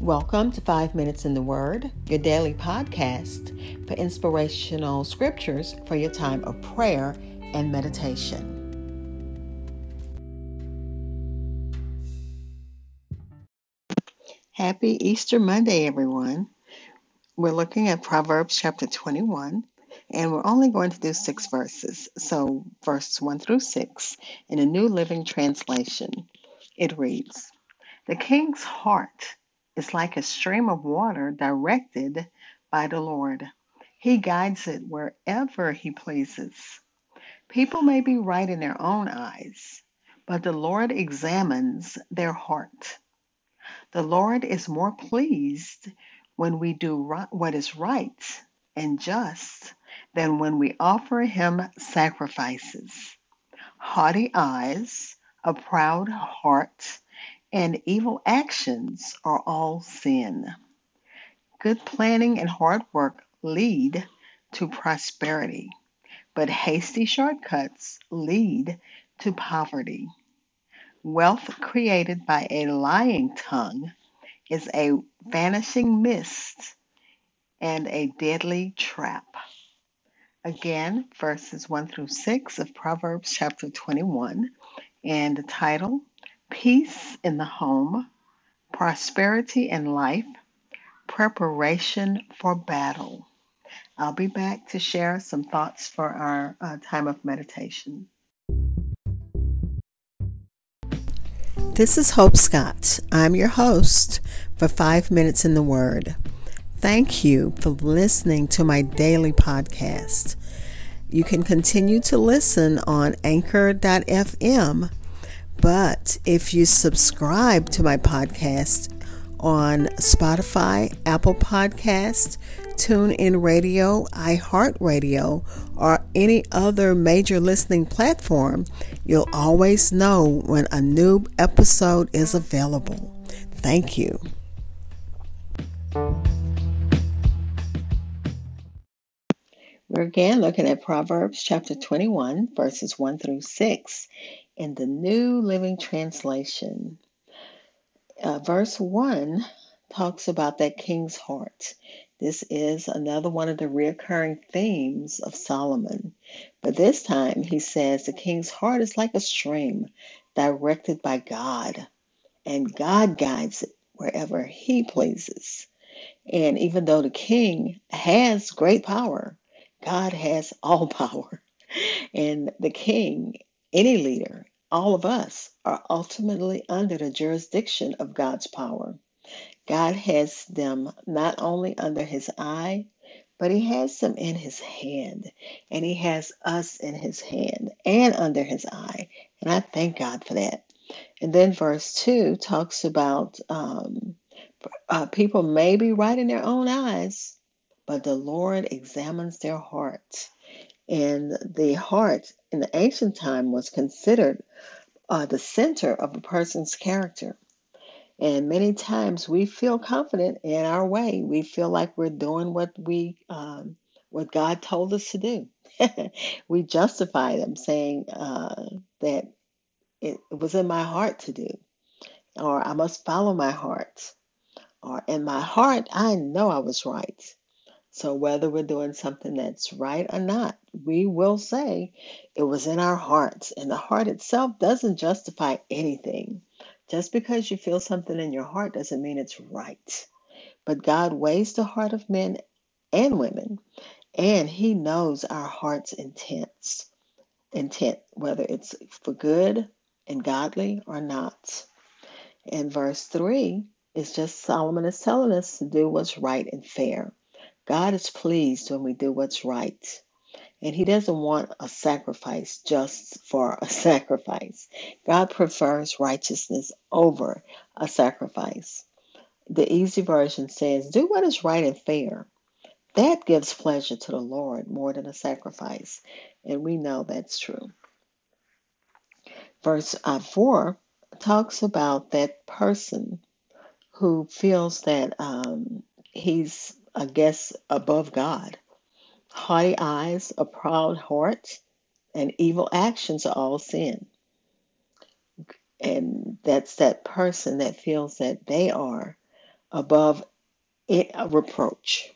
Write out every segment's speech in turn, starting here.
Welcome to Five Minutes in the Word, your daily podcast for inspirational scriptures for your time of prayer and meditation. Happy Easter Monday, everyone. We're looking at Proverbs chapter 21, and we're only going to do six verses. So, verse 1 through 6 in a New Living Translation, it reads The king's heart is like a stream of water directed by the Lord. He guides it wherever He pleases. People may be right in their own eyes, but the Lord examines their heart. The Lord is more pleased when we do what is right and just than when we offer Him sacrifices. Haughty eyes, a proud heart, and evil actions are all sin. Good planning and hard work lead to prosperity, but hasty shortcuts lead to poverty. Wealth created by a lying tongue is a vanishing mist and a deadly trap. Again, verses 1 through 6 of Proverbs chapter 21, and the title Peace in the Home, Prosperity in Life, Preparation for Battle. I'll be back to share some thoughts for our uh, time of meditation. This is Hope Scott. I'm your host for Five Minutes in the Word. Thank you for listening to my daily podcast. You can continue to listen on anchor.fm, but if you subscribe to my podcast on Spotify, Apple Podcast, TuneIn Radio, iHeartRadio, or any other major listening platform, you'll always know when a new episode is available. Thank you. We're again looking at Proverbs chapter 21, verses 1 through 6 in the New Living Translation. Uh, verse 1 talks about that king's heart. This is another one of the recurring themes of Solomon. But this time he says the king's heart is like a stream directed by God, and God guides it wherever he pleases. And even though the king has great power, God has all power. And the king, any leader, all of us are ultimately under the jurisdiction of God's power. God has them not only under his eye, but he has them in his hand. And he has us in his hand and under his eye. And I thank God for that. And then verse 2 talks about um, uh, people may be right in their own eyes, but the Lord examines their hearts. And the heart in the ancient time was considered uh, the center of a person's character. And many times we feel confident in our way. We feel like we're doing what we, um, what God told us to do. we justify them, saying uh, that it was in my heart to do, or I must follow my heart, or in my heart I know I was right. So whether we're doing something that's right or not, we will say it was in our hearts, and the heart itself doesn't justify anything. Just because you feel something in your heart doesn't mean it's right. But God weighs the heart of men and women, and He knows our heart's intents, intent, whether it's for good and godly or not. And verse 3 is just Solomon is telling us to do what's right and fair. God is pleased when we do what's right. And he doesn't want a sacrifice just for a sacrifice. God prefers righteousness over a sacrifice. The easy version says, Do what is right and fair. That gives pleasure to the Lord more than a sacrifice. And we know that's true. Verse uh, 4 talks about that person who feels that um, he's, I guess, above God haughty eyes, a proud heart, and evil actions are all sin. And that's that person that feels that they are above it, a reproach.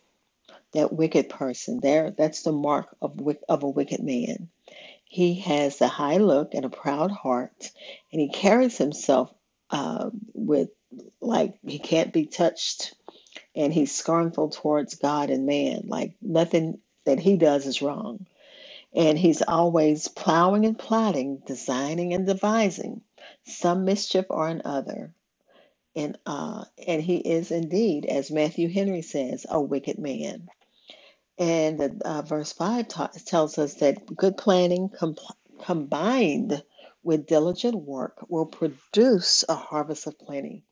That wicked person, there, that's the mark of, of a wicked man. He has a high look and a proud heart, and he carries himself uh, with like he can't be touched, and he's scornful towards God and man. Like nothing that he does is wrong. And he's always plowing and plotting, designing and devising some mischief or another. And uh, and he is indeed, as Matthew Henry says, a wicked man. And uh, verse 5 ta- tells us that good planning com- combined with diligent work will produce a harvest of plenty.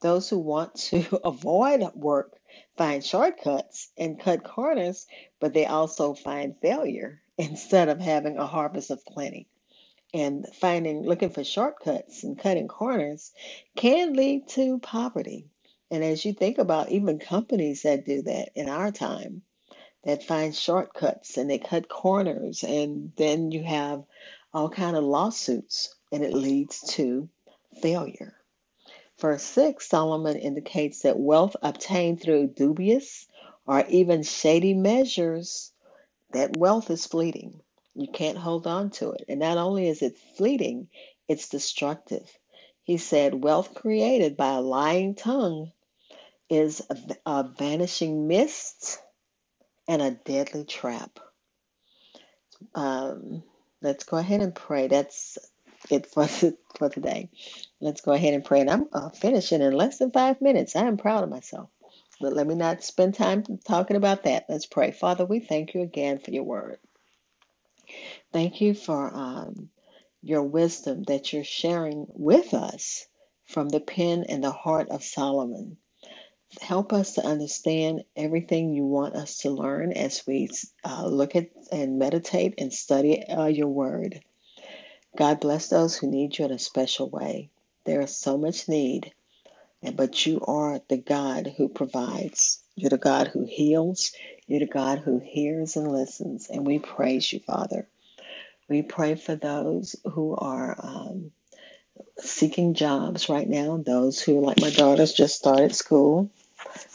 Those who want to avoid work find shortcuts and cut corners, but they also find failure instead of having a harvest of plenty. And finding, looking for shortcuts and cutting corners can lead to poverty. And as you think about even companies that do that in our time, that find shortcuts and they cut corners, and then you have all kind of lawsuits, and it leads to failure. Verse 6, Solomon indicates that wealth obtained through dubious or even shady measures, that wealth is fleeting. You can't hold on to it. And not only is it fleeting, it's destructive. He said, Wealth created by a lying tongue is a, vanishing mist and a deadly trap. Um, let's go ahead and pray. That's it for, for today. Let's go ahead and pray. And I'm uh, finishing in less than five minutes. I am proud of myself. But let me not spend time talking about that. Let's pray. Father, we thank you again for your word. Thank you for um, your wisdom that you're sharing with us from the pen and the heart of Solomon. Help us to understand everything you want us to learn as we uh, look at and meditate and study uh, your word. God bless those who need you in a special way. There is so much need, but you are the God who provides. You're the God who heals. You're the God who hears and listens. And we praise you, Father. We pray for those who are um, seeking jobs right now, those who, like my daughters, just started school.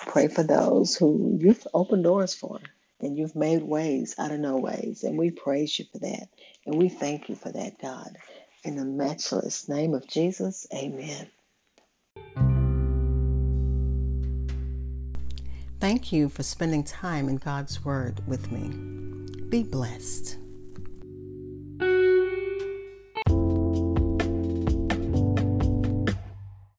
Pray for those who you've opened doors for and you've made ways out of no ways. And we praise you for that. And we thank you for that, God. In the matchless name of Jesus, amen. Thank you for spending time in God's Word with me. Be blessed.